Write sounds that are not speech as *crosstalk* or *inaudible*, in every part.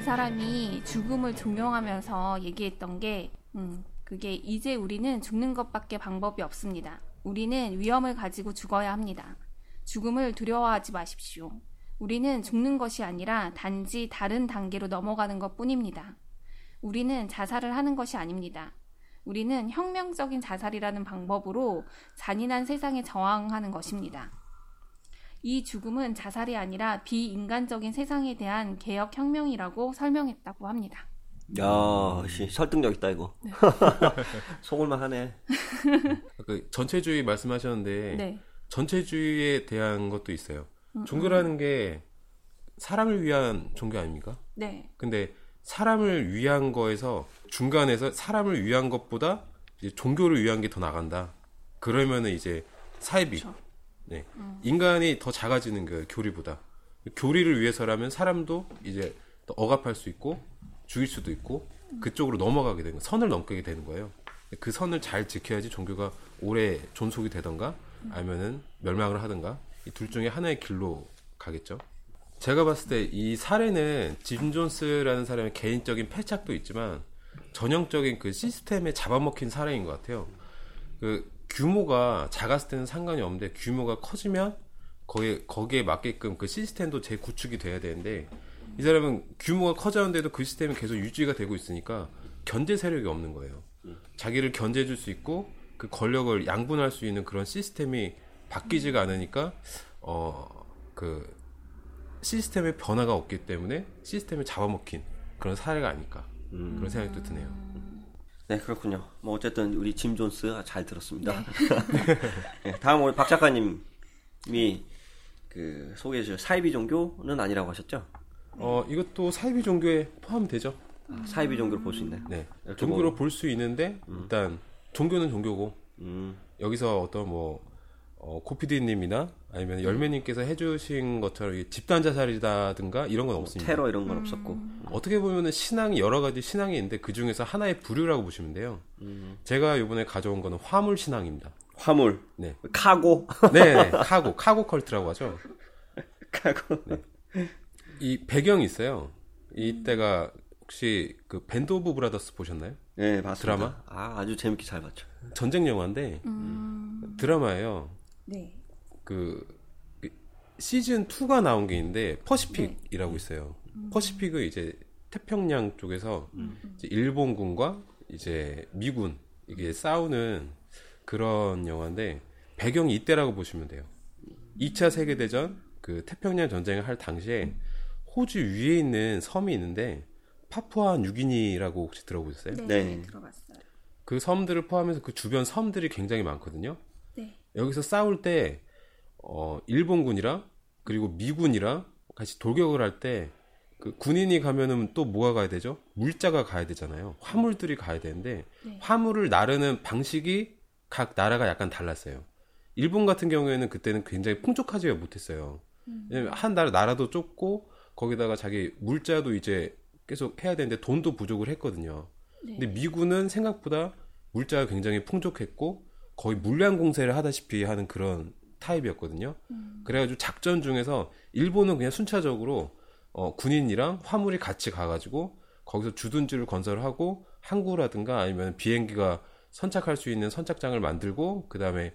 이 사람이 죽음을 종용하면서 얘기했던 게, 음, 그게 이제 우리는 죽는 것밖에 방법이 없습니다. 우리는 위험을 가지고 죽어야 합니다. 죽음을 두려워하지 마십시오. 우리는 죽는 것이 아니라 단지 다른 단계로 넘어가는 것 뿐입니다. 우리는 자살을 하는 것이 아닙니다. 우리는 혁명적인 자살이라는 방법으로 잔인한 세상에 저항하는 것입니다. 이 죽음은 자살이 아니라 비인간적인 세상에 대한 개혁 혁명이라고 설명했다고 합니다. 야, 씨, 설득력 있다 이거. 네. *laughs* 속을만 하네. 그 전체주의 말씀하셨는데 네. 전체주의에 대한 것도 있어요. 음, 종교라는 음. 게 사람을 위한 종교 아닙니까? 네. 근데 사람을 위한 거에서 중간에서 사람을 위한 것보다 이제 종교를 위한 게 더 나간다. 그러면은 이제 사이비. 그렇죠. 네. 음. 인간이 더 작아지는 그 교리보다. 교리를 위해서라면 사람도 이제 더 억압할 수 있고 죽일 수도 있고 그쪽으로 넘어가게 되는 선을 넘게 되는 거예요. 그 선을 잘 지켜야지 종교가 오래 존속이 되던가 아니면은 멸망을 하든가 이 둘 중에 하나의 길로 가겠죠. 제가 봤을 때 이 사례는 짐 존스라는 사람의 개인적인 패착도 있지만 전형적인 그 시스템에 잡아먹힌 사례인 것 같아요. 그 규모가 작았을 때는 상관이 없는데 규모가 커지면 거기에, 거기에 맞게끔 그 시스템도 재구축이 돼야 되는데 이 사람은 규모가 커졌는데도 그 시스템이 계속 유지가 되고 있으니까 견제 세력이 없는 거예요. 자기를 견제해 줄 수 있고 그 권력을 양분할 수 있는 그런 시스템이 바뀌지가 않으니까 어 그 시스템의 변화가 없기 때문에 시스템을 잡아먹힌 그런 사례가 아닐까 음. 그런 생각도 드네요. 네 그렇군요. 뭐 어쨌든 우리 짐 존스 잘 들었습니다. 네. *laughs* 네, 다음 우리 박 작가님이 그 소개해 주실 사이비 종교는 아니라고 하셨죠? 어 이것도 사이비 종교에 포함되죠. 아, 사이비 종교로 볼 수 있나요? 네. 종교로 뭐... 볼수 있는데 음. 일단 종교는 종교고 음. 여기서 어떤 뭐 어, 고피디님이나 아니면 음. 열매님께서 해주신 것처럼 집단 자살이라든가 이런 건뭐 없습니다. 테러 이런 건 음. 없었고 어떻게 보면은 신앙이 여러 가지 신앙이 있는데 그 중에서 하나의 부류라고 보시면 돼요. 음. 제가 이번에 가져온 거는 화물 신앙입니다. 화물. 네. 카고. 네, 네. 카고, 카고 컬트라고 하죠. *laughs* 카고. 네. 이 배경이 있어요. 이때가 혹시 그 Band of Brothers 보셨나요? 네, 봤습니다. 드라마? 아, 아주 재밌게 잘 봤죠. 전쟁 영화인데 음... 드라마예요. 네. 그, 그 시즌 2가 나온 게 있는데 퍼시픽이라고 네. 있어요. 음. 퍼시픽은 이제 태평양 쪽에서 음. 이제 일본군과 이제 미군 이게 싸우는 그런 영화인데 배경이 이때라고 보시면 돼요. 2차 세계 대전 그 태평양 전쟁을 할 당시에 호주 위에 있는 섬이 있는데 파푸아 뉴기니라고 혹시 들어보셨어요? 네, 네. 들어봤어요. 그 섬들을 포함해서 그 주변 섬들이 굉장히 많거든요. 네. 여기서 싸울 때 어, 일본군이랑 그리고 미군이랑 같이 돌격을 할 때 그 군인이 가면은 또 뭐가 가야 되죠? 물자가 가야 되잖아요. 화물들이 가야 되는데 네. 화물을 나르는 방식이 각 나라가 약간 달랐어요. 일본 같은 경우에는 그때는 굉장히 풍족하지 못했어요. 음. 한 나라 나라도 좁고 거기다가 자기 물자도 이제 계속 해야 되는데 돈도 부족을 했거든요. 네. 근데 미군은 생각보다 물자가 굉장히 풍족했고 거의 물량 공세를 하다시피 하는 그런 타입이었거든요. 음. 그래가지고 작전 중에서 일본은 그냥 순차적으로 어, 군인이랑 화물이 같이 가가지고 거기서 주둔지를 건설하고 항구라든가 아니면 비행기가 선착할 수 있는 선착장을 만들고 그 다음에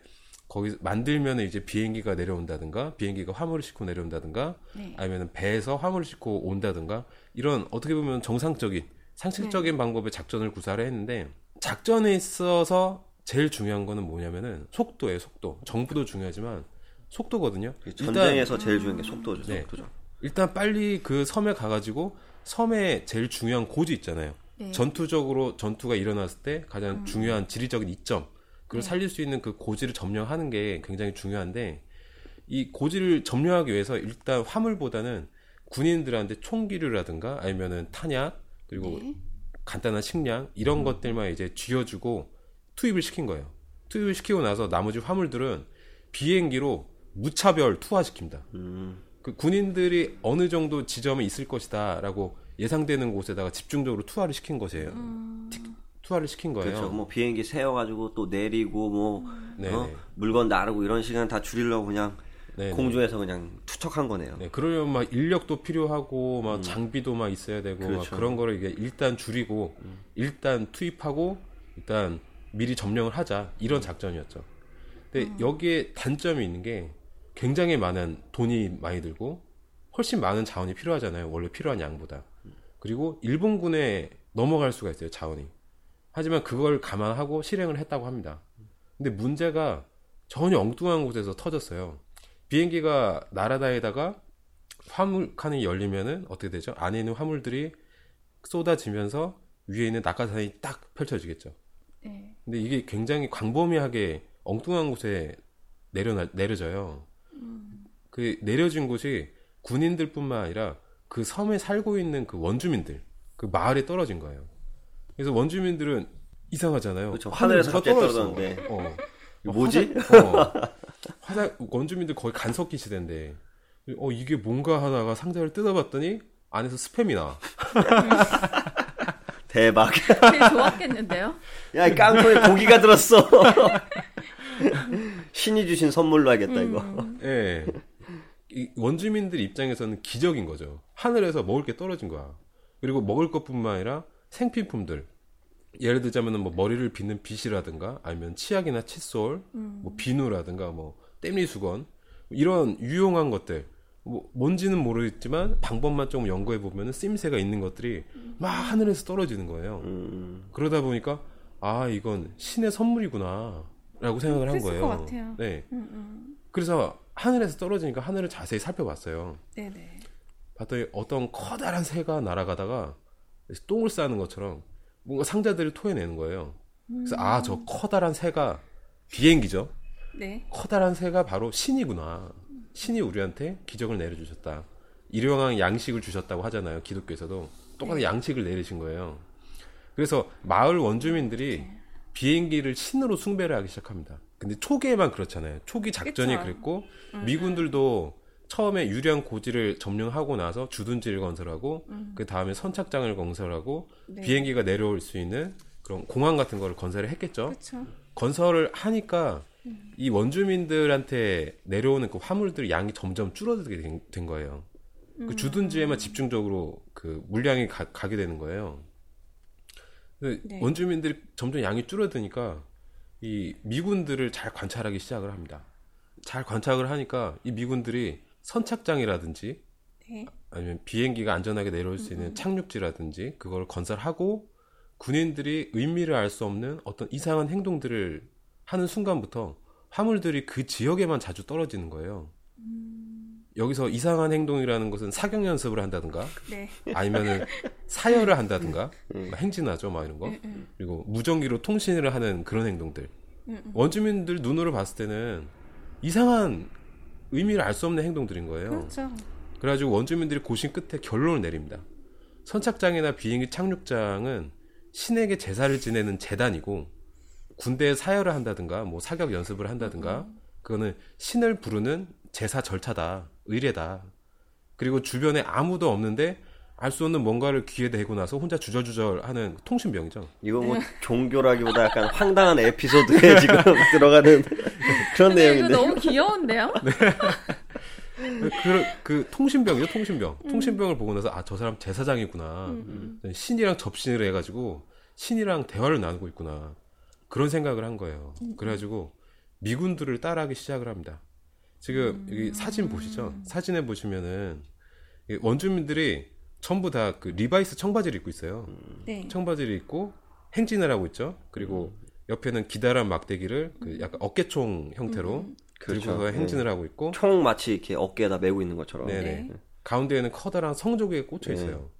거기 만들면 이제 비행기가 내려온다든가 비행기가 화물을 싣고 내려온다든가 네. 아니면 배에서 화물을 싣고 온다든가 이런 어떻게 보면 정상적인 상식적인 네. 방법의 작전을 구사를 했는데 작전에 있어서 제일 중요한 거는 뭐냐면은 속도예요, 속도. 정부도 중요하지만 속도거든요. 전쟁에서 일단, 제일 중요한 게 속도죠. 네. 속도죠. 일단 빨리 그 섬에 가가지고 섬에 제일 중요한 고지 있잖아요. 네. 전투적으로 전투가 일어났을 때 가장 음. 중요한 지리적인 이점, 그걸 네. 살릴 수 있는 그 고지를 점령하는 게 굉장히 중요한데 이 고지를 점령하기 위해서 일단 화물보다는 군인들한테 총기류라든가 아니면은 탄약 그리고 네. 간단한 식량 이런 음. 것들만 이제 쥐어주고 투입을 시킨 거예요. 투입을 시키고 나서 나머지 화물들은 비행기로 무차별 투하시킵니다. 음. 그 군인들이 어느 정도 지점에 있을 것이다라고 예상되는 곳에다가 집중적으로 투하를 시킨 것이에요. 음. 투하를 시킨 거예요. 그렇죠. 뭐 비행기 세워가지고 또 내리고 뭐 어? 물건 나르고 이런 시간 다 줄이려고 그냥 네네. 공중에서 그냥 투척한 거네요. 네, 그러려면 막 인력도 필요하고 막 장비도 막 있어야 되고 막 그렇죠. 그런 거를 이게 일단 줄이고 일단 투입하고 일단 미리 점령을 하자 이런 작전이었죠. 근데 여기에 단점이 있는 게 굉장히 많은 돈이 많이 들고 훨씬 많은 자원이 필요하잖아요. 원래 필요한 양보다. 그리고 일본군에 넘어갈 수가 있어요. 자원이. 하지만 그걸 감안하고 실행을 했다고 합니다. 근데 문제가 전혀 엉뚱한 곳에서 터졌어요. 비행기가 날아다니다가 화물 칸이 열리면은 어떻게 되죠? 안에 있는 화물들이 쏟아지면서 위에 있는 낙하산이 딱 펼쳐지겠죠. 네. 근데 이게 굉장히 광범위하게 엉뚱한 곳에 내려 내려져요. 그 내려진 곳이 군인들뿐만 아니라 그 섬에 살고 있는 그 원주민들, 그 마을에 떨어진 거예요. 그래서 원주민들은 이상하잖아요. 그렇죠. 하늘에 하늘에서 갑자기. 떨어졌는데. 어. 뭐지? 어. 화살 원주민들 거의 간섭기 시대인데 어 이게 뭔가 하다가 상자를 뜯어봤더니 안에서 스팸이 나와. *laughs* 대박. 되게 좋았겠는데요? 야, 이 깡통에 고기가 들었어. *laughs* 신이 주신 선물로 하겠다, 이거. 예. 이 원주민들 입장에서는 기적인 거죠. 하늘에서 먹을 게 떨어진 거야. 그리고 먹을 것뿐만 아니라 생필품들. 예를 들자면 뭐 머리를 빗는 빗이라든가 아니면 치약이나 칫솔, 뭐 비누라든가 뭐 땜리 수건 이런 유용한 것들. 뭐 뭔지는 모르겠지만 방법만 좀 연구해 보면은 쓰임새가 있는 것들이 막 하늘에서 떨어지는 거예요. 음, 그러다 보니까 아 이건 신의 선물이구나라고 생각을 한 거예요. 것 같아요. 네. 음, 음. 그래서 하늘에서 떨어지니까 하늘을 자세히 살펴봤어요. 네네. 봤더니 어떤 커다란 새가 날아가다가 똥을 싸는 것처럼 뭔가 상자들을 토해내는 거예요. 그래서 아 저 커다란 새가 비행기죠. 네. 커다란 새가 바로 신이구나. 신이 우리한테 기적을 내려주셨다. 일용한 양식을 주셨다고 하잖아요. 기독교에서도 똑같은 양식을 내리신 거예요. 그래서 마을 원주민들이 비행기를 신으로 숭배를 하기 시작합니다. 근데 초기에만 그렇잖아요. 초기 작전이 그쵸. 그랬고 미군들도 처음에 유령 고지를 점령하고 나서 주둔지를 건설하고 그 다음에 선착장을 건설하고 네. 비행기가 내려올 수 있는 그런 공항 같은 거를 건설을 했겠죠. 그렇죠. 건설을 하니까 이 원주민들한테 내려오는 그 화물들 양이 점점 줄어들게 된, 된 거예요. 그 주둔지에만 집중적으로 그 물량이 가, 게 되는 거예요. 그 네. 원주민들이 점점 양이 줄어드니까 이 미군들을 잘 관찰하기 시작을 합니다. 잘 관찰을 하니까 이 미군들이 선착장이라든지 네. 아니면 비행기가 안전하게 내려올 수 있는 착륙지라든지 그걸 건설하고 군인들이 의미를 알 수 없는 어떤 이상한 행동들을 하는 순간부터 화물들이 그 지역에만 자주 떨어지는 거예요. 여기서 이상한 행동이라는 것은 사격 연습을 한다든가 네. 아니면은 사열을 한다든가 막 행진하죠, 막 이런 거. 음, 음. 그리고 무전기로 통신을 하는 그런 행동들. 음, 음. 원주민들 눈으로 봤을 때는 이상한 의미를 알 수 없는 행동들인 거예요. 그렇죠. 그래가지고 원주민들이 고심 끝에 결론을 내립니다. 선착장이나 비행기 착륙장은 신에게 제사를 지내는 재단이고 군대에 사열을 한다든가 뭐 사격 연습을 한다든가 그거는 신을 부르는 제사 절차다 의례다 그리고 주변에 아무도 없는데 알 수 없는 뭔가를 귀에 대고 나서 혼자 주절주절하는 통신병이죠. 이거 뭐 *laughs* 종교라기보다 약간 황당한 에피소드에 *laughs* 지금 *laughs* 들어가는 그런 내용인데. 너무 귀여운데요? 그, 그 통신병이죠, 통신병. 통신병을 보고 나서 아 저 사람 제사장이구나. 음, 신이랑 접신을 해가지고 신이랑 대화를 나누고 있구나. 그런 생각을 한 거예요. 음, 그래가지고 미군들을 따라하기 시작을 합니다. 지금 여기 사진 보시죠. 사진에 보시면은 이 원주민들이 전부 다 그 리바이스 청바지를 입고 있어요. 네. 청바지를 입고 행진을 하고 있죠. 그리고 옆에는 기다란 막대기를 그 약간 어깨총 형태로 그렇죠. 들고서 행진을 하고 있고 총 마치 이렇게 어깨에다 메고 있는 것처럼. 네네. 네. 가운데에는 커다란 성조기에 꽂혀 있어요.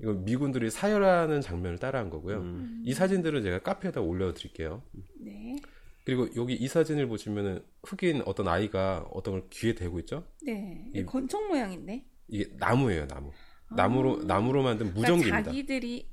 이거 미군들이 사열하는 장면을 따라한 거고요. 음. 이 사진들은 제가 카페에다 올려드릴게요. 네. 그리고 여기 이 사진을 보시면은 흑인 어떤 아이가 어떤 걸 귀에 대고 있죠? 네. 이- 권총 모양인데? 이게 나무예요, 나무. 나무로 나무로 만든 그러니까 무전기입니다. 자기들이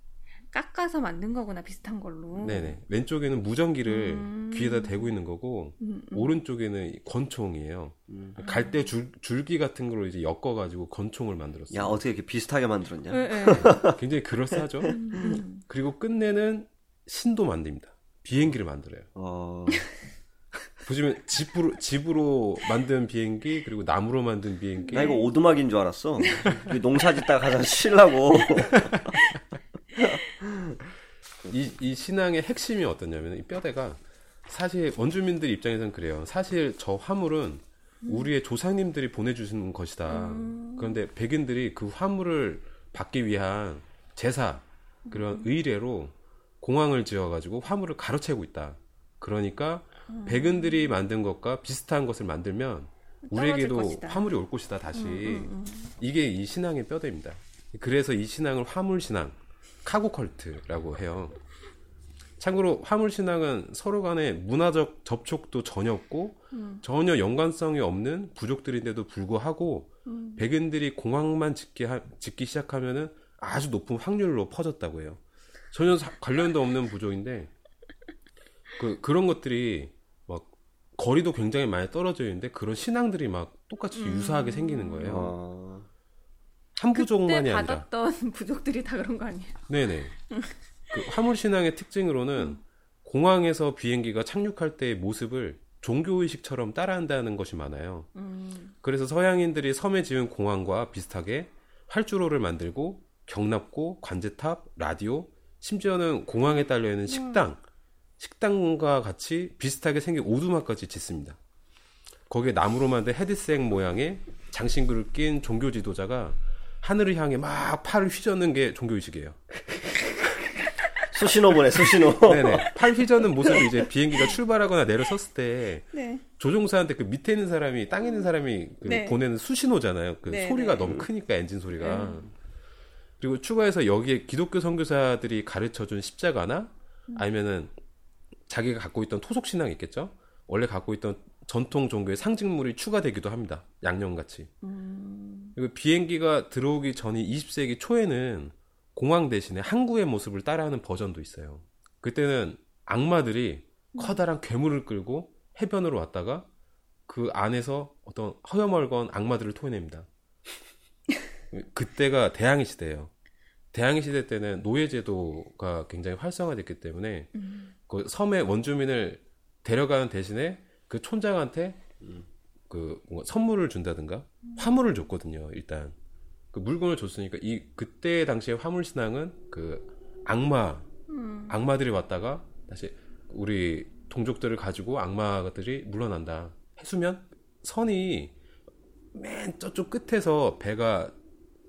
깎아서 만든 거구나 비슷한 걸로. 네네. 왼쪽에는 무전기를 음. 귀에다 대고 있는 거고 음, 음. 오른쪽에는 이 권총이에요. 음. 갈대 줄, 줄기 같은 걸로 이제 엮어가지고 권총을 만들었어요. 야 어떻게 이렇게 비슷하게 만들었냐? 네, 네. *laughs* 굉장히 그럴싸하죠. 음, 그리고 끝내는 신도 만듭니다. 비행기를 만들어요. 어, *laughs* 보시면 집으로 집으로 만든 비행기 그리고 나무로 만든 비행기. 나 이거 오두막인 줄 알았어. *laughs* 농사 짓다가 가서 쉬려고. *laughs* 이, 이 신앙의 핵심이 어떠냐면 이 뼈대가 사실 원주민들 입장에서는 그래요. 사실 저 화물은 우리의 조상님들이 보내주신 것이다. 그런데 백인들이 그 화물을 받기 위한 제사 그런 의례로 공항을 지어가지고 화물을 가로채고 있다. 그러니까 백인들이 만든 것과 비슷한 것을 만들면 우리에게도 것이다. 화물이 올 것이다. 다시 이게 이 신앙의 뼈대입니다. 그래서 이 신앙을 화물 신앙, 카고 컬트라고 해요. 참고로 화물 신앙은 서로 간에 문화적 접촉도 전혀 없고 전혀 연관성이 없는 부족들인데도 불구하고 백인들이 공항만 짓기, 하- 짓기 시작하면은 아주 높은 확률로 퍼졌다고 해요. 전혀 사- 관련도 없는 부족인데 그 그런 것들이 막 거리도 굉장히 많이 떨어져 있는데 그런 신앙들이 막 똑같이 유사하게 생기는 거예요. 어, 한 그때 부족만이 아니라. 받았던 *laughs* 부족들이 다 그런 거 아니에요? 네네. 그 화물 신앙의 특징으로는 공항에서 비행기가 착륙할 때의 모습을 종교 의식처럼 따라한다는 것이 많아요. 음, 그래서 서양인들이 섬에 지은 공항과 비슷하게 활주로를 만들고 경납고 관제탑, 라디오, 심지어는 공항에 딸려 있는 식당, 식당과 같이 비슷하게 생긴 오두막까지 짓습니다. 거기에 나무로 만든 헤드셋 모양의 장신구를 낀 종교 지도자가 하늘을 향해 막 팔을 휘젓는 게 종교 의식이에요. *laughs* 수신호 보내, 수신호. 네네. 팔 휘저는 모습이 이제 비행기가 출발하거나 내려섰을 때 네. 조종사한테 그 밑에 있는 사람이 땅에 있는 사람이 그 네. 보내는 수신호잖아요. 그 네, 소리가 네. 너무 크니까 엔진 소리가. 그리고 추가해서 여기에 기독교 선교사들이 가르쳐준 십자가나 아니면은 자기가 갖고 있던 토속 신앙이 있겠죠. 원래 갖고 있던 전통 종교의 상징물이 추가되기도 합니다. 양념같이. 그리고 비행기가 들어오기 전인 20세기 초에는 공항 대신에 항구의 모습을 따라하는 버전도 있어요. 그때는 악마들이 커다란 괴물을 끌고 해변으로 왔다가 그 안에서 어떤 허여멀건 악마들을 토해냅니다. *laughs* 그때가 대항해 시대예요. 대항해 시대 때는 노예 제도가 굉장히 활성화됐기 때문에 그 섬의 원주민을 데려가는 대신에 그 촌장한테 그 뭔가 선물을 준다든가 화물을 줬거든요. 일단 그 물건을 줬으니까 이 그때 당시에 화물 신앙은 그 악마 악마들이 왔다가 다시 우리 동족들을 가지고 악마들이 물러난다. 해수면 선이 맨 저쪽 끝에서 배가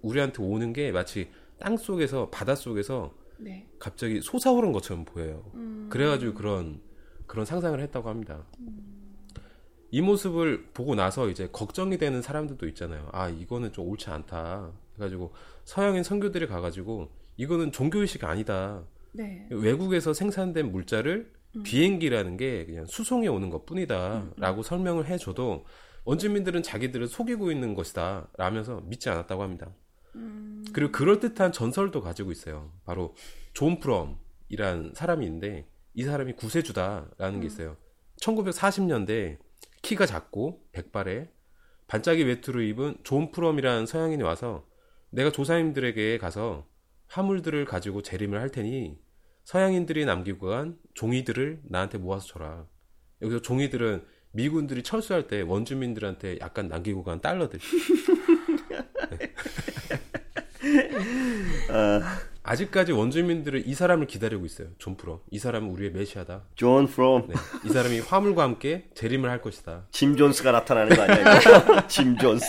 우리한테 오는 게 마치 땅 속에서 바다 속에서 네. 갑자기 솟아오른 것처럼 보여요. 그래가지고 그런 그런 상상을 했다고 합니다. 이 모습을 보고 나서 이제 걱정이 되는 사람들도 있잖아요. 아 이거는 좀 옳지 않다. 그래가지고 서양인 선교들이 가가지고 이거는 종교의식이 아니다. 네. 외국에서 생산된 물자를 비행기라는 게 그냥 수송해 오는 것 뿐이다라고 설명을 해줘도 원주민들은 자기들을 속이고 있는 것이다 라면서 믿지 않았다고 합니다. 그리고 그럴듯한 전설도 가지고 있어요. 바로 존 프롬이란 사람이 있는데 이 사람이 구세주다라는 게 있어요. 1940년대 키가 작고 백발에 반짝이 외투를 입은 존 프롬이라는 서양인이 와서 내가 조상님들에게 가서 화물들을 가지고 재림을 할 테니 서양인들이 남기고 간 종이들을 나한테 모아서 줘라. 여기서 종이들은 미군들이 철수할 때 원주민들한테 약간 남기고 간 달러들. *laughs* 아직까지 원주민들은 이 사람을 기다리고 있어요. 존 프롬. 이 사람은 우리의 메시아다. 존 프롬. 네. 이 사람이 화물과 함께 재림을 할 것이다. 짐 존스가 나타나는 거 아니야? *laughs* 짐 존스.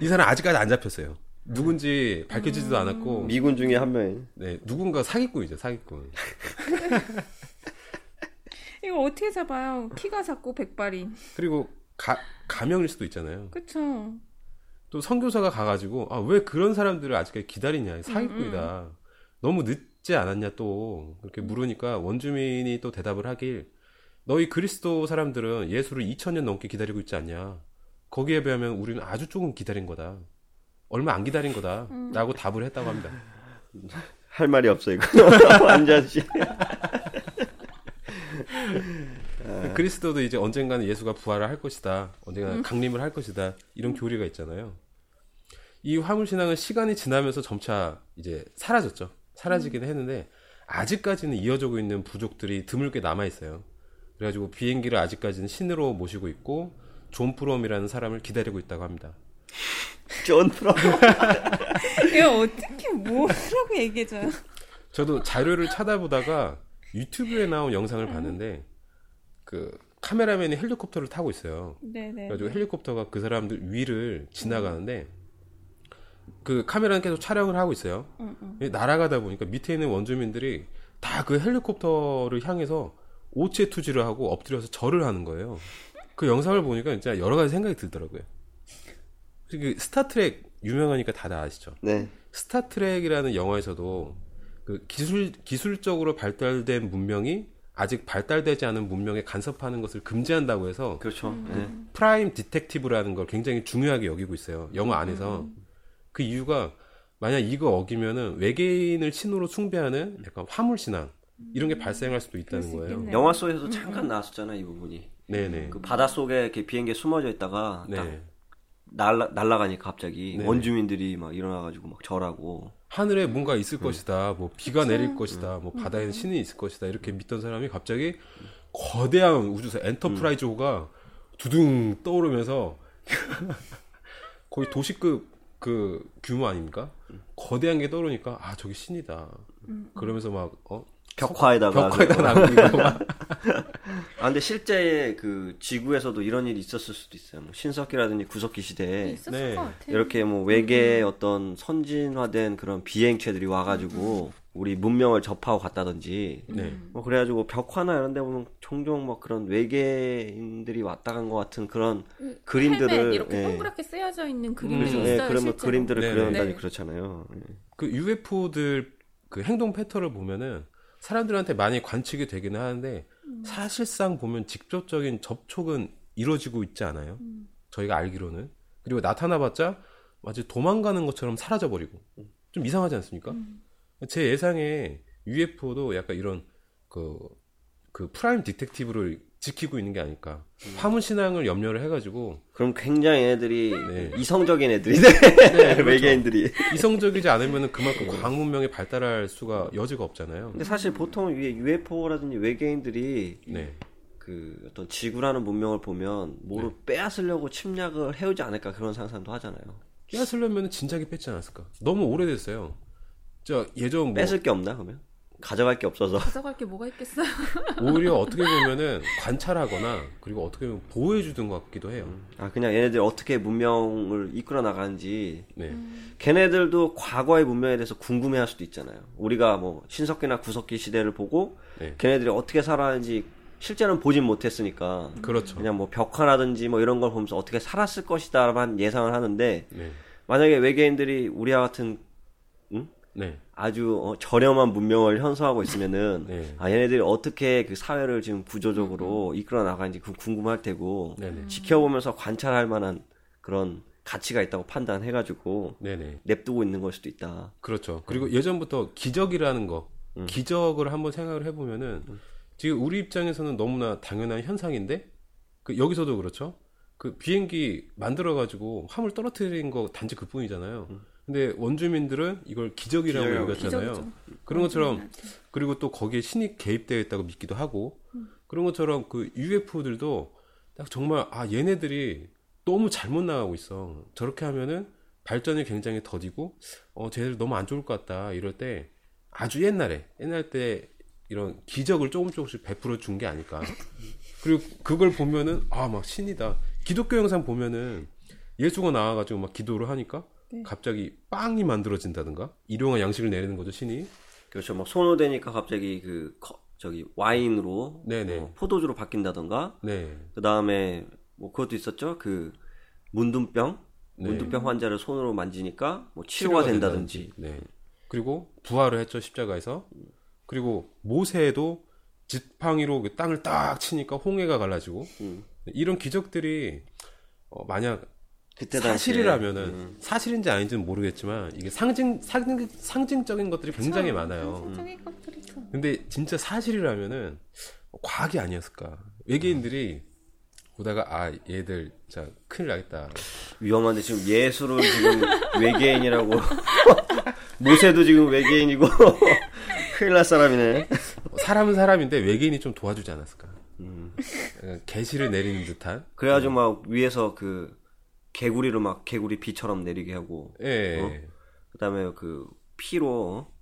이 사람 아직까지 안 잡혔어요. 누군지 밝혀지지도 않았고, 미군 중에 한 명이. 네, 누군가 사기꾼이죠, 사기꾼. *laughs* 이거 어떻게 잡아요? 키가 작고 백발인. 그리고 가, 가명일 수도 있잖아요. 그쵸. 또 선교사가 가가지고, 아, 왜 그런 사람들을 아직까지 기다리냐, 사기꾼이다. 너무 늦지 않았냐, 또. 그렇게 물으니까 원주민이 또 대답을 하길, 너희 그리스도 사람들은 예수를 2000년 넘게 기다리고 있지 않냐. 거기에 비하면 우리는 아주 조금 기다린 거다. 얼마 안 기다린 거다. 라고 답을 했다고 합니다. 할 말이 없어, 이거. *laughs* 완전 씨. 그리스도도 이제 언젠가는 예수가 부활을 할 것이다. 언젠가 강림을 할 것이다. 이런 교리가 있잖아요. 이 화물 신앙은 시간이 지나면서 점차 이제 사라졌죠. 사라지긴 했는데 아직까지는 이어지고 있는 부족들이 드물게 남아 있어요. 그래가지고 비행기를 아직까지는 신으로 모시고 있고 존 프롬이라는 사람을 기다리고 있다고 합니다. 존 프롬. 이거 어떻게 뭐라고 얘기해줘요? 저도 자료를 찾아보다가 유튜브에 나온 영상을 봤는데 그 카메라맨이 헬리콥터를 타고 있어요. 네네. 그래가지고 헬리콥터가 그 사람들 위를 지나가는데 그 카메라는 계속 촬영을 하고 있어요. 날아가다 보니까 밑에 있는 원주민들이 다 그 헬리콥터를 향해서 오체 투지를 하고 엎드려서 절을 하는 거예요. 그 영상을 보니까 진짜 여러 가지 생각이 들더라고요. 그 스타트렉 유명하니까 다들 아시죠? 네. 스타트렉이라는 영화에서도 그 기술 기술적으로 발달된 문명이 아직 발달되지 않은 문명에 간섭하는 것을 금지한다고 해서 그렇죠. 네. Prime Directive라는 걸 굉장히 중요하게 여기고 있어요. 영화 안에서. 그 이유가 만약 이거 어기면은 외계인을 신으로 숭배하는 약간 화물 신앙 이런 게 발생할 수도 있다는 수 거예요. 영화 속에서도 잠깐 나왔었잖아 이 부분이. 네네. 그 바다 속에 이렇게 비행기에 숨어져 있다가 딱 네. 날라 날라가니까 갑자기 네. 원주민들이 막 일어나가지고 막 절하고. 하늘에 뭔가 있을 음. 것이다. 뭐 비가 내릴 것이다. 뭐 바다에는 신이 있을 것이다. 이렇게 믿던 사람이 갑자기 거대한 우주선 엔터프라이즈호가 두둥 떠오르면서 *laughs* 거의 도시급 그 규모 아닙니까? 거대한 게 떠오르니까 아 저기 신이다. 그러면서 막 어? 벽화에다가 벽화에다 남기고 막 *laughs* 아 근데 실제 그 지구에서도 이런 일이 있었을 수도 있어요. 뭐 신석기라든지 구석기 시대에 있었을 네. 것 같아요. 이렇게 뭐 외계의 어떤 선진화된 그런 비행체들이 와가지고 우리 문명을 접하고 갔다든지 네. 뭐 그래가지고 벽화나 이런 데 보면 종종 뭐 그런 외계인들이 왔다 간 것 같은 그런 그림들을 헬멧 이렇게 예. 동그랗게 쓰여져 있는 그림들이 그렇죠. 있어요. 예, 그러면. 그림들을 네, 그려낸다니 네. 그렇잖아요. 예. 그 UFO들 그 행동 패턴을 보면은 사람들한테 많이 관측이 되기는 하는데 사실상 보면 직접적인 접촉은 이루어지고 있지 않아요. 저희가 알기로는 그리고 나타나봤자 마치 도망가는 것처럼 사라져버리고 좀 이상하지 않습니까? 제 예상에 UFO도 약간 이런 그, 그 Prime Directive를 지키고 있는 게 아닐까. 화물 신앙을 염려를 해가지고 그럼 굉장히 애들이 네. 이성적인 애들이 네. *laughs* 그렇죠. 외계인들이. 이성적이지 않으면 그만큼 과학 문명이 발달할 수가 여지가 없잖아요. 근데 사실 보통 UFO라든지 외계인들이 네. 그 어떤 지구라는 문명을 보면 뭐로 빼앗으려고 침략을 해오지 않을까 그런 상상도 하잖아요. 빼앗으려면 진작에 뺐지 않았을까? 너무 오래됐어요. 저 예전 뭐 뺏을 게 없나 그러면? 가져갈 게 없어서. 가져갈 게 뭐가 있겠어요? *laughs* 오히려 어떻게 보면은 관찰하거나 그리고 어떻게 보면 보호해 주던 것 같기도 해요. 아 그냥 얘네들 어떻게 문명을 이끌어 나가는지 네, 걔네들도 과거의 문명에 대해서 궁금해할 수도 있잖아요. 우리가 뭐 신석기나 구석기 시대를 보고 네. 걔네들이 어떻게 살아왔는지 실제는 보진 못했으니까 그렇죠. 그냥 뭐 벽화라든지 뭐 이런 걸 보면서 어떻게 살았을 것이다만 예상을 하는데 네, 만약에 외계인들이 우리와 같은 응? 네, 아주 어, 저렴한 문명을 현소하고 있으면은 네. 아 얘네들이 어떻게 그 사회를 지금 구조적으로 이끌어 나가는지 그 궁금할 테고 네, 네, 지켜보면서 관찰할 만한 그런 가치가 있다고 판단해가지고 네, 네. 냅두고 있는 걸 수도 있다. 그렇죠. 그리고 예전부터 기적이라는 거, 기적을 한번 생각을 해보면은 지금 우리 입장에서는 너무나 당연한 현상인데 그 여기서도 그렇죠. 그 비행기 만들어가지고 화물 떨어뜨린 거 단지 그뿐이잖아요. 근데 원주민들은 이걸 기적이라고 기적이라고 여겼잖아요. 기적이죠. 그런 것처럼 그리고 또 거기에 신이 개입되어 있다고 믿기도 하고 그런 것처럼 그 UFO들도 딱 정말 아 얘네들이 너무 잘못 나가고 있어. 저렇게 하면은 발전이 굉장히 더디고 어 쟤들 너무 안 좋을 것 같다 이럴 때 아주 옛날에 옛날 때 이런 기적을 조금 조금씩 베풀어 준 게 아닐까. *laughs* 그리고 그걸 보면은 아 막 신이다. 기독교 영상 보면은 예수가 나와가지고 막 기도를 하니까 갑자기 빵이 만들어진다든가 일용할 양식을 내리는 거죠 신이. 그렇죠. 막 손오대니까 갑자기 그 커- 저기 와인으로 네네. 어, 포도주로 바뀐다던가 네. 그 다음에 뭐 그것도 있었죠. 그 문둥병 네. 문둥병 환자를 손으로 만지니까 뭐 치료가 된다든지. 네. 그리고 부활을 했죠 십자가에서. 그리고 모세도 지팡이로 그 땅을 딱 치니까 홍해가 갈라지고 음. 이런 기적들이 어, 만약 그때 사실이라면은 음. 사실인지 아닌지는 모르겠지만 이게 상징 상징 상징적인 것들이 굉장히 많아요. 상징적인 것들이죠. 근데 진짜 사실이라면은 과학이 아니었을까? 외계인들이 보다가 아 얘들 진짜 큰일 나겠다. 위험한데 지금 예수를 지금 *laughs* 외계인이라고 *laughs* 모세도 지금 외계인이고 *laughs* 큰일 날 사람이네. 사람은 사람인데 외계인이 좀 도와주지 않았을까? 약간 개시를 내리는 듯한. 그래가지고 막 위에서 그 개구리를 막 개구리 비처럼 내리게 하고 예. 어? 그다음에 그 피로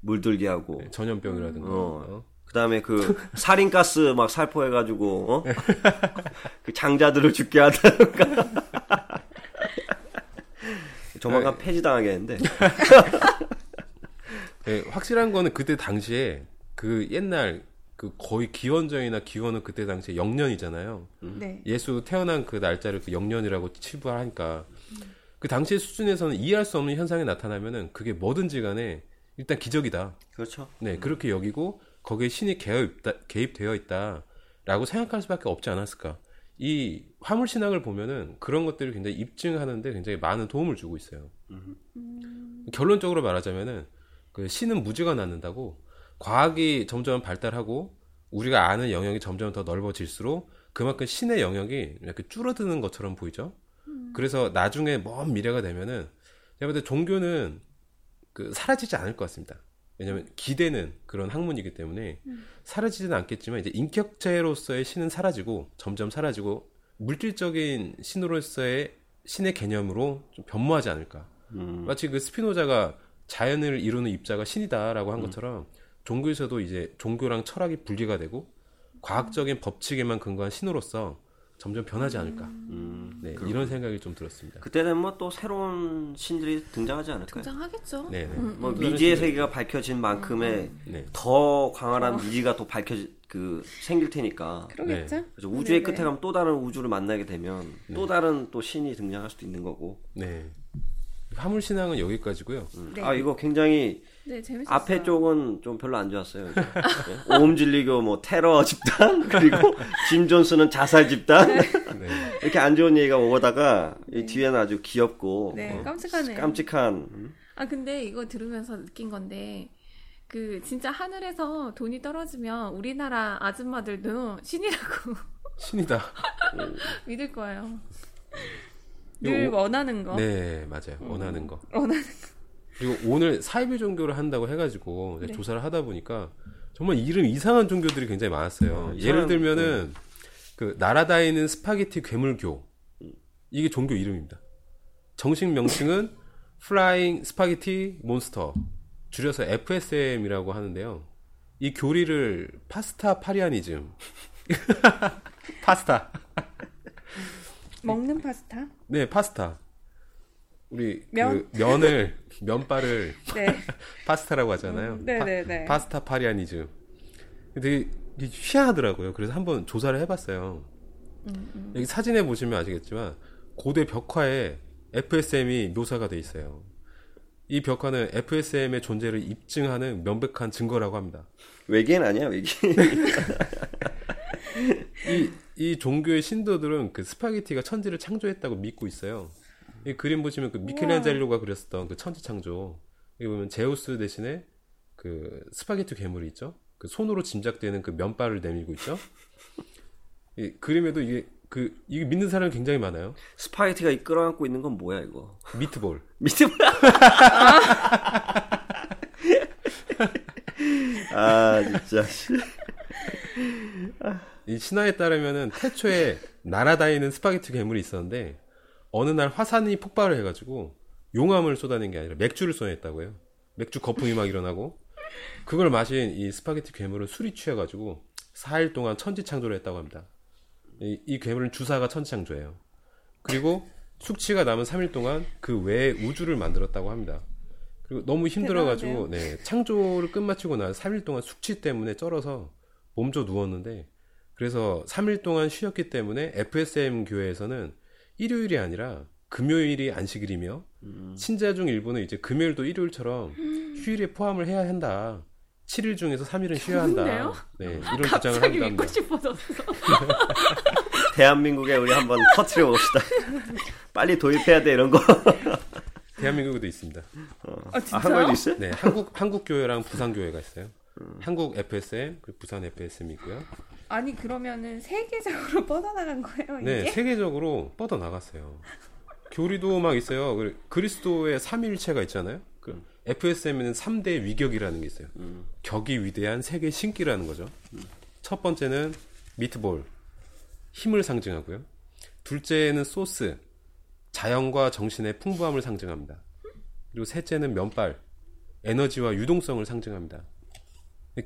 물들게 하고 전염병이라든가. 어. 어. 그다음에 그 *laughs* 살인가스 막 살포해가지고 어? *laughs* 그 장자들을 죽게 하다가 *laughs* 조만간 폐지당하겠는데 예, 확실한 거는 그때 당시에 그 옛날 그 거의 기원전이나 기원은 그때 당시에 영년이잖아요. 네. 예수 태어난 그 날짜를 그 영년이라고 치부하니까 그 당시의 수준에서는 이해할 수 없는 현상이 나타나면은 그게 뭐든지 간에 일단 기적이다. 그렇죠. 네, 그렇게 여기고 거기에 신이 개입, 개입 되어 있다라고 생각할 수밖에 없지 않았을까. 이 화물 신앙을 보면은 그런 것들을 굉장히 입증하는데 굉장히 많은 도움을 주고 있어요. 결론적으로 말하자면은 그 신은 무지가 낳는다고 과학이 점점 발달하고 우리가 아는 영역이 점점 더 넓어질수록 그만큼 신의 영역이 이렇게 줄어드는 것처럼 보이죠. 그래서 나중에 먼 미래가 되면은 제가 볼 때 종교는 그 사라지지 않을 것 같습니다. 왜냐하면 기대는 그런 학문이기 때문에 사라지지는 않겠지만 이제 인격체로서의 신은 사라지고 점점 사라지고 물질적인 신으로서의 신의 개념으로 좀 변모하지 않을까. 음. 마치 그 스피노자가 자연을 이루는 입자가 신이다라고 한 것처럼 종교에서도 이제 종교랑 철학이 분리가 되고 과학적인 법칙에만 근거한 신으로서 점점 변하지 않을까. 음. 네, 이런 생각이 좀 들었습니다. 그때 되면 뭐또 새로운 신들이 등장하지 않을까요? 등장하겠죠. 네, 네. 뭐 미지의 세계가 밝혀진 만큼의 네. 더 강한 미지가 또 밝혀 그 생길 테니까 그러겠죠. 그래서 우주의 네네. 끝에 가면 또 다른 우주를 만나게 되면 또 다른 또 신이 등장할 수도 있는 거고 네. 화물 신앙은 여기까지고요. 네. 아 이거 굉장히 네, 재밌었어요. 앞에 쪽은 좀 별로 안 좋았어요. 네. 오음 진리교 뭐 테러 집단 *laughs* 그리고 짐 존스는 자살 집단 네. 이렇게 안 좋은 얘기가 오다가 이 뒤에는 아주 귀엽고 네, 어, 깜찍하네요. 깜찍한 음? 아 근데 이거 들으면서 느낀 건데 그 진짜 하늘에서 돈이 떨어지면 우리나라 아줌마들도 신이라고 *laughs* 신이다. 믿을 거예요. 늘 오- 원하는 거. 네, 맞아요. 원하는 거. 원하는 그리고 오늘 사이비 종교를 한다고 해가지고 네. 조사를 하다 보니까 정말 이름 이상한 종교들이 굉장히 많았어요. 어, 예를 들면은 그 날아다니는 스파게티 괴물교 이게 종교 이름입니다. 정식 명칭은 Flying Spaghetti Monster 줄여서 FSM이라고 하는데요. 이 교리를 파스타 파리아니즘 *laughs* 파스타 먹는 파스타? 네 파스타 우리 면? 그 면을 면발을 *laughs* 네. *laughs* 파스타라고 하잖아요. 음, 네네네. Pastafarianism. 되게 이게 희한하더라고요. 그래서 한번 조사를 해봤어요. 음, 여기 사진에 보시면 아시겠지만 고대 벽화에 FSM이 묘사가 돼 있어요. 이 벽화는 FSM의 존재를 입증하는 명백한 증거라고 합니다. 외계인 아니야 외계인 *laughs* 이, 이 종교의 신도들은 그 스파게티가 천지를 창조했다고 믿고 있어요. 이 그림 보시면 그 미켈란젤로가 그렸었던 그 천지 창조. 여기 보면 제우스 대신에 그 스파게티 괴물이 있죠. 그 손으로 짐작되는 그 면발을 내밀고 있죠. 이 그림에도 이게 그 이게 믿는 사람이 굉장히 많아요. 스파게티가 이 끌어안고 있는 건 뭐야 이거 미트볼. *laughs* 뭐야 *laughs* 아 진짜 이 신화에 따르면은 태초에 날아다니는 스파게티 괴물이 있었는데 어느 날 화산이 폭발을 해가지고 용암을 쏟아낸 게 아니라 맥주를 쏟아냈다고 해요. 맥주 거품이 막 일어나고 그걸 마신 이 스파게티 괴물은 술이 취해가지고 4일 동안 천지창조를 했다고 합니다. 이, 이 괴물은 주사가 천지창조예요. 그리고 숙취가 남은 3일 동안 그 외에 우주를 만들었다고 합니다. 그리고 너무 힘들어가지고 네, 창조를 끝마치고 난 3일 동안 숙취 때문에 쩔어서 몸져 누웠는데 그래서 3일 동안 쉬었기 때문에 FSM 교회에서는 일요일이 아니라 금요일이 안식일이며 신자 중 일부는 이제 금요일도 일요일처럼 휴일에 포함을 해야 한다. 7일 중에서 3일은 쉬어야 한다. 좋은데요? 네, *laughs* 이런 주장을 갑자기 합니다. 믿고 싶어졌어. *laughs* 대한민국에 우리 한번 터트려 봅시다 *laughs* 빨리 도입해야 돼 이런 거 대한민국에도 있습니다. 아 아, 진짜요? 한국에도 있어요? 네, 한국 한국 교회랑 부산 교회가 있어요. 한국 FSM 그리고 부산 FSM이 있고요. 아니 그러면은 세계적으로 *laughs* 뻗어나간 거예요 이게? 네, 세계적으로 뻗어 나갔어요. 교리도 막 있어요. 그리- 그리스도의 삼위일체가 있잖아요. 그 FSM에는 3대 위격이라는 게 있어요. 격이 위대한 세계 신기라는 거죠. 첫 번째는 미트볼. 힘을 상징하고요. 둘째는 소스, 자연과 정신의 풍부함을 상징합니다. 그리고 셋째는 면발, 에너지와 유동성을 상징합니다.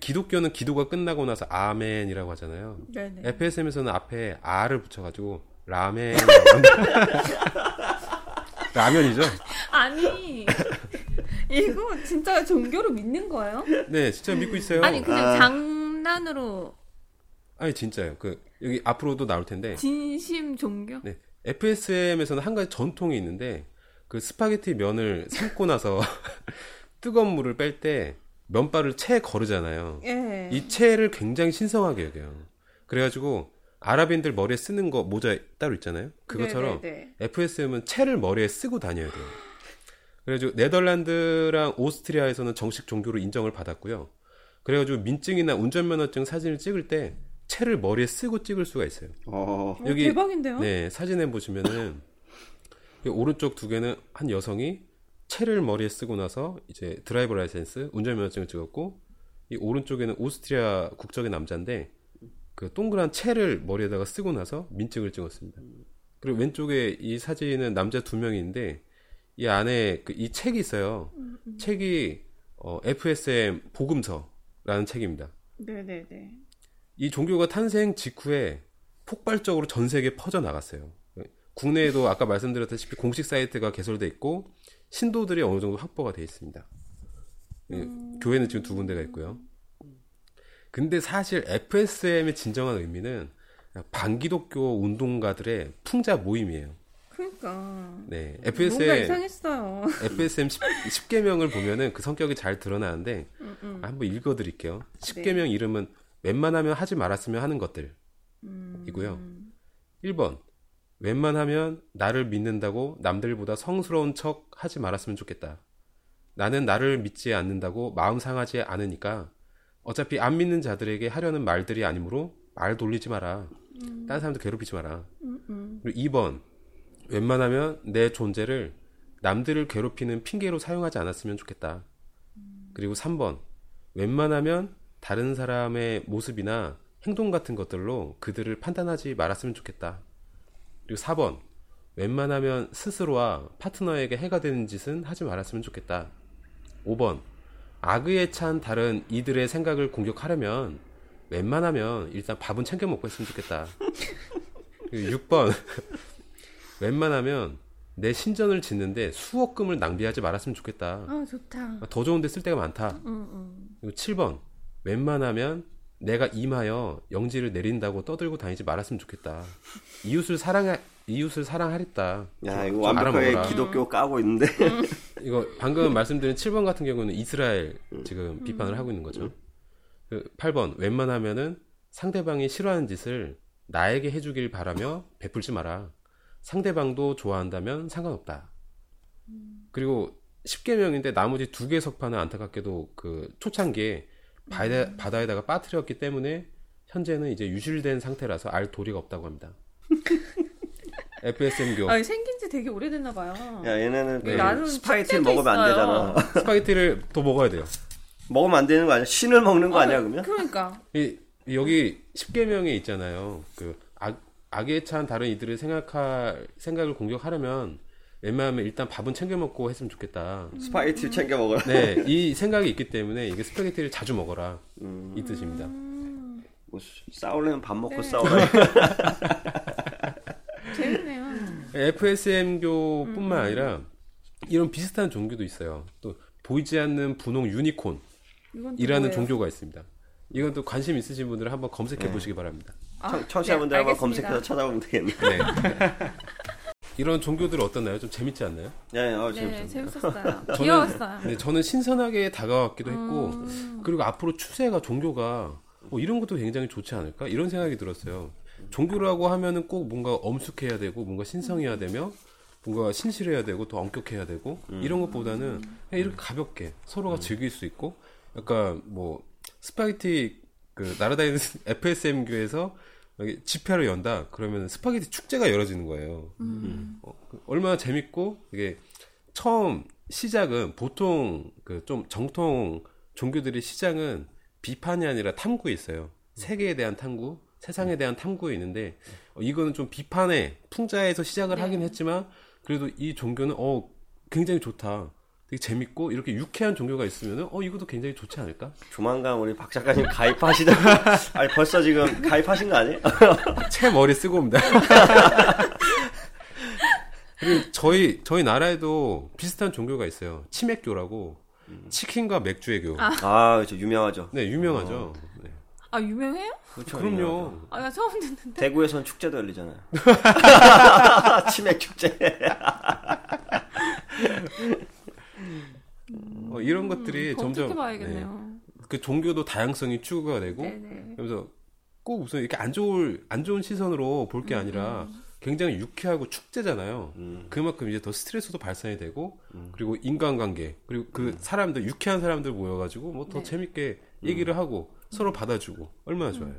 기독교는 기도가 끝나고 나서 아멘이라고 하잖아요. 네네. FSM에서는 앞에 아를 붙여가지고 라멘이라고 합니다. *laughs* 라면이죠? 아니 이거 진짜 종교로 믿는 거예요? 네, 진짜 믿고 있어요. 아니 그냥 아. 장난으로 아니 진짜요. 그 여기 앞으로도 나올 텐데 진심 종교? 네. FSM에서는 한 가지 전통이 있는데 그 스파게티 면을 삶고 나서 *laughs* 뜨거운 물을 뺄 때 면발을 채 거르잖아요. 예. 이 채를 굉장히 신성하게 여겨요. 그래가지고 아랍인들 머리에 쓰는 거 모자 따로 있잖아요. 그것처럼 네네네. FSM은 채를 머리에 쓰고 다녀야 돼요. 그래가지고 네덜란드랑 오스트리아에서는 정식 종교로 인정을 받았고요. 그래가지고 민증이나 운전면허증 사진을 찍을 때 채를 머리에 쓰고 찍을 수가 있어요. 어, 어, 여기- 대박인데요? 네, 사진에 보시면은 이 오른쪽 두 개는 한 여성이 채를 머리에 쓰고 나서 이제 driver license 운전면허증을 찍었고 이 오른쪽에는 오스트리아 국적의 남자인데 그 동그란 채를 머리에다가 쓰고 나서 민증을 찍었습니다. 그리고 왼쪽에 이 사진은 남자 두 명인데 이 안에 그 이 책이 있어요. 책이 어, FSM 복음서라는 책입니다. 네네네. 이 종교가 탄생 직후에 폭발적으로 전 세계에 퍼져 나갔어요. 국내에도 아까 말씀드렸다시피 공식 사이트가 개설돼 있고 신도들이 어느 정도 확보가 돼 있습니다. 예, 교회는 지금 두 군데가 있고요. 근데 사실 FSM의 진정한 의미는 반기독교 운동가들의 풍자 모임이에요. 그러니까 네, 뭔가 FSM 이상했어요. FSM 10, 개명을 보면은 그 성격이 잘 드러나는데 음, 음. 한번 읽어드릴게요. 네. 10개명 이름은 웬만하면 하지 말았으면 하는 것들. 음. 이고요. 1번. 웬만하면 나를 믿는다고 남들보다 성스러운 척 하지 말았으면 좋겠다. 나는 나를 믿지 않는다고 마음 상하지 않으니까 어차피 안 믿는 자들에게 하려는 말들이 아니므로 말 돌리지 마라. 다른 사람들 괴롭히지 마라. 음, 그리고 2번. 웬만하면 내 존재를 남들을 괴롭히는 핑계로 사용하지 않았으면 좋겠다. 그리고 3번. 웬만하면 다른 사람의 모습이나 행동 같은 것들로 그들을 판단하지 말았으면 좋겠다. 그리고 4번. 웬만하면 스스로와 파트너에게 해가 되는 짓은 하지 말았으면 좋겠다. 5번. 악의에 찬 다른 이들의 생각을 공격하려면 웬만하면 일단 밥은 챙겨 먹고 했으면 좋겠다. *laughs* 그리고 6번. *laughs* 웬만하면 내 신전을 짓는데 수억금을 낭비하지 말았으면 좋겠다. 아 좋다. 더 좋은데 쓸 데가 많다. 음, 음. 그리고 7번. 웬만하면 내가 임하여 영지를 내린다고 떠들고 다니지 말았으면 좋겠다. 이웃을 사랑하 이웃을 사랑하랬다. 야, 좀 이거 완벽하게 알아먹어라. 기독교 까고 있는데. 이거 방금 *laughs* 말씀드린 7번 같은 경우는 이스라엘 지금 비판을 하고 있는 거죠. 그 8번 웬만하면은 상대방이 싫어하는 짓을 나에게 해주길 바라며 베풀지 마라. 상대방도 좋아한다면 상관없다. 그리고 10개명인데 나머지 두 개 석판은 안타깝게도 그 초창기에 바다, 바다에다가 빠뜨렸기 때문에 현재는 이제 유실된 상태라서 알 도리가 없다고 합니다. *laughs* FSM교 아 생긴 지 되게 오래됐나 봐요. 야, 얘네는 그 네. 나는 스파이트를 쑥대도 먹으면 안 있어요. 되잖아. *laughs* 스파게티를 더 먹어야 돼요. 먹으면 안 되는 거 아니야? 신을 먹는 거 아 니야, 어, 그러면? 그러니까. 이, 여기 10개명에 있잖아요. 그 악, 악에 찬 다른 이들을 생각할 생각을 공격하려면 웬만하면 일단 밥은 챙겨 먹고 했으면 좋겠다. 스파이트 챙겨 먹어라. 네, 이 생각이 있기 때문에 이게 스파게티를 자주 먹어라 이 뜻입니다. 뭐 싸우려면 밥 먹고 네. 싸우라. *laughs* 재밌네요. FSM교뿐만 아니라 이런 비슷한 종교도 있어요. 또 보이지 않는 분홍 유니콘이라는? 종교가 있습니다. 이건 또 관심 있으신 분들은 한번 검색해 네. 보시기 바랍니다. 아, 청- 청취자분들 네, 한번. 검색해서 찾아보면 되겠네. 네. *laughs* 이런 종교들 어떻나요? 좀 재밌지 않나요? 네, 어, 네, 재밌어. 재밌었어요. 저는- 귀여웠어요. 네, 저는 신선하게 다가왔기도 했고, 음. 그리고 앞으로 추세가 종교가 뭐 이런 것도 굉장히 좋지 않을까 이런 생각이 들었어요. 종교라고 하면은 꼭 뭔가 엄숙해야 되고 뭔가 신성해야 되며 뭔가 신실해야 되고 또 엄격해야 되고 이런 것보다는 그냥 이렇게 가볍게 서로가 즐길 수 있고 약간 뭐 스파게티 그 날아다니는 *laughs* FSM 교에서 집회를 연다 그러면 스파게티 축제가 열어지는 거예요. 어, 그 얼마나 재밌고 이게 처음 시작은 보통 그 좀 정통 종교들의 시작은 비판이 아니라 탐구에 있어요. 세계에 대한 탐구, 세상에 대한 탐구에 있는데 어, 이거는 좀 비판의 풍자에서 시작을 네. 하긴 했지만 그래도 이 종교는 어 굉장히 좋다. 되게 재밌고 이렇게 유쾌한 종교가 있으면은 어 이것도 굉장히 좋지 않을까? 조만간 우리 박 작가님 가입하시다. *laughs* 아니 벌써 지금 가입하신 거 아니에요? *laughs* 채 머리 쓰고 옵니다. *laughs* 그리고 저희 저희 나라에도 비슷한 종교가 있어요. 치맥교라고 치킨과 맥주의 교. 아, 그렇죠. 유명하죠. 네 유명하죠. 네. 아 유명해요? 그렇죠. 그럼요. 유명하죠. 아나 처음 듣는데. 대구에선 축제도 열리잖아요. 치맥 축제. 것들이 점점 검색해봐야겠네요. 네, 그 종교도 다양성이 추구가 되고 네네. 그래서 꼭 무슨 이렇게 안 좋을 안 좋은 시선으로 볼 음, 게 아니라 굉장히 유쾌하고 축제잖아요. 음. 그만큼 이제 더 스트레스도 발산이 되고 그리고 인간관계 그리고 그 사람들 유쾌한 사람들 모여가지고 뭐더 네. 재밌게 얘기를 하고 서로 받아주고 얼마나 좋아요.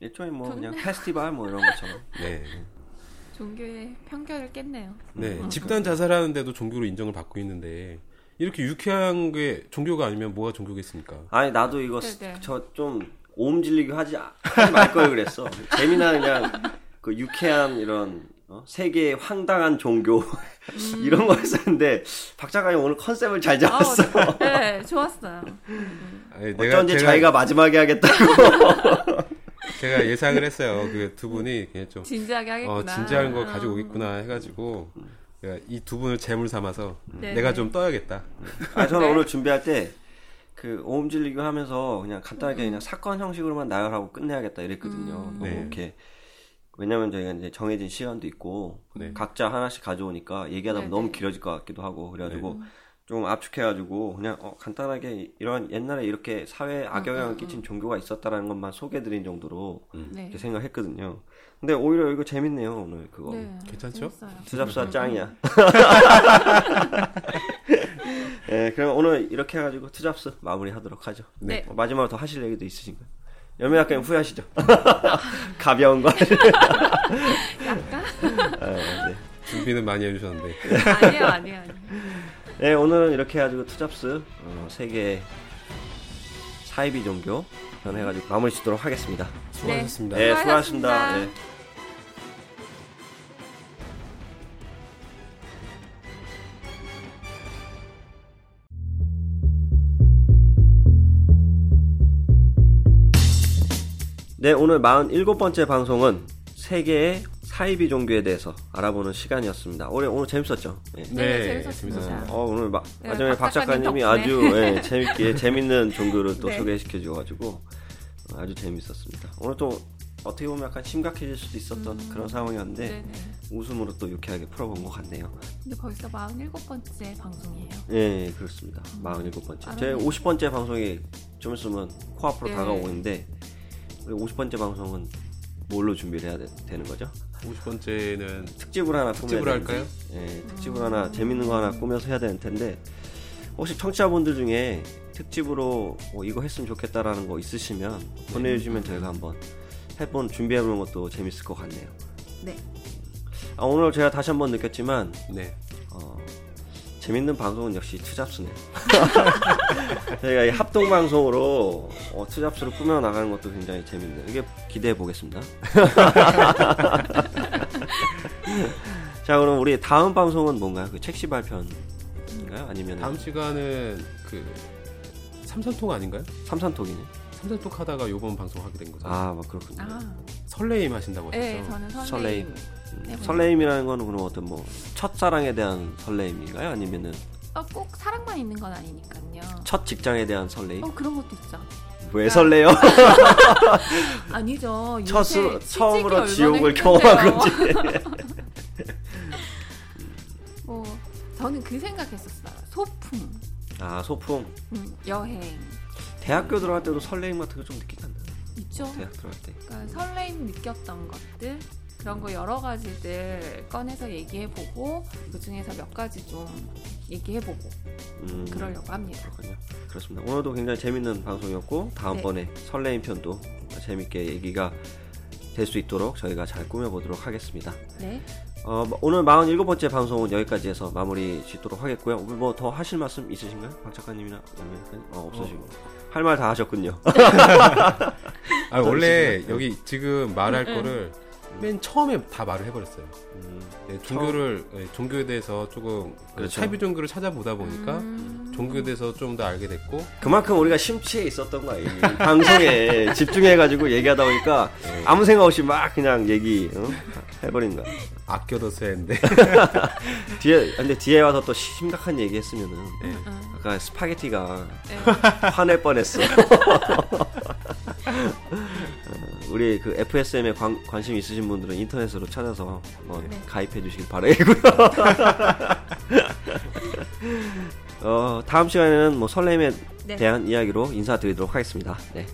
일종의 뭐 그냥 페스티벌 뭐 이런 것처럼. *laughs* 네, 종교의 편견을 깼네요. 네 집단 자살하는데도 종교로 인정을 받고 있는데 이렇게 유쾌한 게 종교가 아니면 뭐가 종교겠습니까? 아니 나도 이거 네네. 저좀 오음 질리기 하지 하지 말 걸 그랬어. 재미난 그냥 그 유쾌한 이런 어? 세계의 황당한 종교 *laughs* 이런 거 했었는데 박 작가님 오늘 컨셉을 잘 잡았어. 아, 네, 좋았어요. 아니, 어쩐지 제가- 자기가 마지막에 하겠다고. *laughs* 제가 예상을 했어요. 그 두 분이 그냥 좀 진지하게 하겠구나. 어, 진지한 거 어. 가지고 오겠구나 해가지고 제가 이 두 분을 재물 삼아서 네. 내가 좀 떠야겠다. 아 저는 네. 오늘 준비할 때 그 오음 질리기 하면서 그냥 간단하게 그냥 사건 형식으로만 나열하고 끝내야겠다 이랬거든요. 음. 너무 네. 이렇게 왜냐면 저희가 이제 정해진 시간도 있고 네. 각자 하나씩 가져오니까 얘기하다 보면 네, 너무 네. 길어질 것 같기도 하고 그래가지고 좀 압축해가지고 그냥 어, 간단하게 이런 옛날에 이렇게 사회에 악영향을 끼친 종교가 있었다라는 것만 소개해드린 정도로 네. 이렇게 생각했거든요. 근데 오히려 이거 재밌네요 오늘 그거. 네. 괜찮죠? 투잡수가 짱이야. 네, *laughs* 그럼 오늘 이렇게 해가지고 투잡수 마무리하도록 하죠. 네. 어, 마지막으로 더 하실 얘기도 있으신가요? 연매 작가님 후회하시죠? *laughs* 가벼운 거. 약간? 아, 네. 준비는 많이 해주셨는데 아니에요, 아니에요, 아니에요. 네, 오늘은 이렇게 해가지고 투잡스 어, 세계 사이비 종교 편 해가지고 마무리 짓도록 하겠습니다. 수고하셨습니다. 네, 수고하셨습니다. 수고하셨습니다. 네. 네, 오늘 47번째 방송은 세계의 사이비 종교에 대해서 알아보는 시간이었습니다. 오늘, 오늘 재밌었죠? 네. 네, 재밌었습니다. 어, 오늘 마, 네, 마지막에 박박 작가님이 작가님 아주. 예, 재밌게 *laughs* 재밌는 종교를 또 네. 소개시켜 줘가지고 어, 아주 재밌었습니다. 오늘 또 어떻게 보면 약간 심각해질 수도 있었던 그런 상황이었는데 음. 네네. 웃음으로 또 유쾌하게 풀어본 것 같네요. 근데 벌써 47번째 방송이에요. 예, 예, 그렇습니다. 47번째. 제 빠르네. 50번째 방송이 좀 있으면 코앞으로 네. 우리 50번째 방송은 뭘로 준비를 해야 되, 는 거죠? 50번째는 특집을 하나 꾸며야 할까요? 예, 특집을 하나 재밌는 거 하나 꾸며서 해야 되는 텐데 혹시 청취자분들 중에 특집으로 뭐 이거 했으면 좋겠다라는 거 있으시면 보내주시면 저희가 한번 해본 준비해보는 것도 재밌을 것 같네요. 네. 아, 오늘 제가 다시 한번 느꼈지만 네. 어, 재밌는 방송은 역시 투잡스네요. *laughs* 저희가 이 합동 방송으로 어, 투잡스를 꾸며 나가는 것도 굉장히 재밌네요. 이게 기대해 보겠습니다. *laughs* 자, 그럼 우리 다음 방송은 뭔가요? 그 책시 발편인가요? 아니면 다음 시간은 그 삼선톡 아닌가요? 삼산톡이네. 삼선톡 하다가 요번 방송 하게 된 거잖아요. 아, 뭐 그렇군요. 아, 설레임 하신다고 하셨죠? 네, 저는 설레임. 설레임. 음. 설레임이라는 거는 그럼 어떤 뭐 첫사랑에 대한 설레임인가요? 아니면은 어, 꼭 사랑만 있는 건 아니니까요. 첫 직장에 대한 설레임? 어, 그런 것도 있죠. 왜 설레요? *laughs* 아니죠. 첫으로, 취직이 처음으로 지옥을. 경험한 거지. *laughs* 뭐 저는 그 생각했었어요. 소풍, 아, 소풍. 음, 여행 대학교 들어갈 때도 설레임 같은 거 좀 느끼지 않나요? 있죠. 대학 들어갈 때. 그러니까 설레임 느꼈던 것들 그런 거 여러 가지들 꺼내서 얘기해보고 그 중에서 몇 가지 좀 얘기해보고 음, 그러려고 합니다. 그렇군요. 그렇습니다. 오늘도 굉장히 재밌는 방송이었고 다음번에 네. 설레임 편도 재밌게 얘기가 될 수 있도록 저희가 잘 꾸며보도록 하겠습니다. 네, 어, 뭐, 오늘 47번째 방송은 여기까지 해서 마무리 짓도록 하겠고요. 뭐 더 하실 말씀 있으신가요? 박 작가님이나? 어, 없으시고. 할 말 다 하셨군요. *laughs* 아 원래 여기 지금 말할 거를 맨 처음에 다 말을 해버렸어요. 네, 종교를 네, 종교에 대해서 조금 그 그렇죠. 차비 종교를 찾아보다 보니까 종교에 대해서 좀 더 알게 됐고 그만큼 우리가 심취해 있었던 거야. 이 방송에 *laughs* 집중해가지고 얘기하다 보니까 아무 생각 없이 막 그냥 얘기 어? 해버린 거야. 아껴둬서 했는데 *laughs* 뒤에 근데 뒤에 와서 또 심각한 얘기 했으면은 네. 아까 스파게티가 네. *laughs* 화낼 뻔했어. *laughs* 어, 우리 그 FSM에 관, 관심 있으신 분들은 인터넷으로 찾아서 한번 네. 가입해 주시길 바라고요. 어, 다음 시간에는 뭐 설렘에 네. 대한 이야기로 인사드리도록 하겠습니다. 네.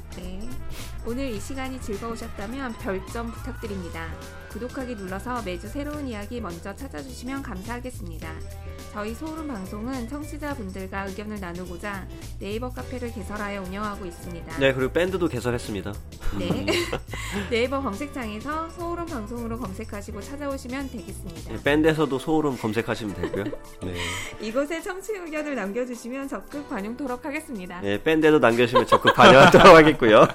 네. 오늘 이 시간이 즐거우셨다면 별점 부탁드립니다. 구독하기 눌러서 매주 새로운 이야기 먼저 찾아주시면 감사하겠습니다. 저희 소울음 방송은 청취자분들과 의견을 나누고자 네이버 카페를 개설하여 운영하고 있습니다. 네, 그리고 밴드도 개설했습니다. 네. *laughs* *laughs* 네이버 검색창에서 소울음 방송으로 검색하시고 찾아오시면 되겠습니다. 네, 밴드에서도 소울음 검색하시면 되고요. 네. *laughs* 이곳에 청취 의견을 남겨주시면 적극 반영토록 하겠습니다. 네, 밴드에도 남겨주시면 적극 반영하도록 하겠고요.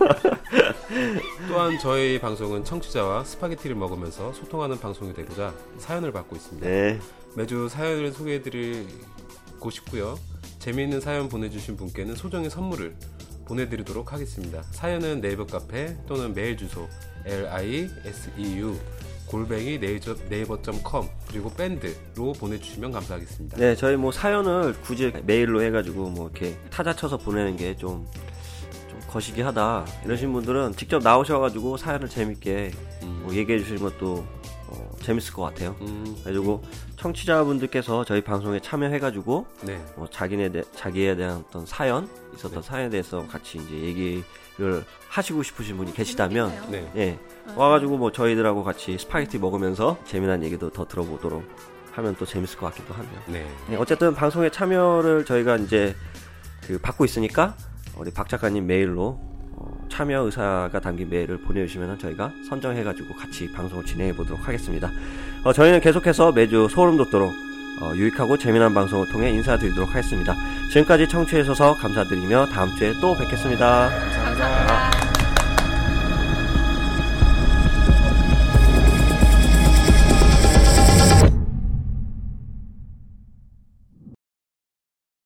또한 저희 방송은 청취자와 스파게티를 먹으면서 소통하는 방송이 되고자 사연을 받고 있습니다. 네. 매주 사연을 소개해드리고 싶고요. 재미있는 사연 보내주신 분께는 소정의 선물을 보내드리도록 하겠습니다. 사연은 네이버 카페 또는 메일 주소 liseu 골뱅이 네이저, 네이버.com 그리고 밴드로 보내주시면 감사하겠습니다. 네, 저희 뭐 사연을 굳이 메일로 해가지고 뭐 이렇게 타자 쳐서 보내는 게좀 좀 거시기 하다 이러신 분들은 직접 나오셔가지고 사연을 재밌게 음, 뭐 얘기해 주시는 것도 어, 재밌을 것 같아요. 음, 그리고 청취자분들께서 저희 방송에 참여해가지고 네, 뭐 자기네 대, 자기에 대한 어떤 사연 있었던 네. 사연에 대해서 같이 이제 얘기를 하시고 싶으신 분이 계시다면. 네, 예 와가지고 뭐 저희들하고 같이 스파게티 먹으면서 재미난 얘기도 더 들어보도록 하면 또 재밌을 것 같기도 하네요. 네. 네, 어쨌든 방송에 참여를 저희가 이제 그 받고 있으니까 우리 박 작가님 메일로 어, 참여 의사가 담긴 메일을 보내주시면 저희가 선정해가지고 같이 방송을 진행해 보도록 하겠습니다. 어, 저희는 계속해서 매주 소름 돋도록 어, 유익하고 재미난 방송을 통해 인사드리도록 하겠습니다. 지금까지 청취해 주셔서 감사드리며 다음 주에 또 뵙겠습니다. 감사합니다.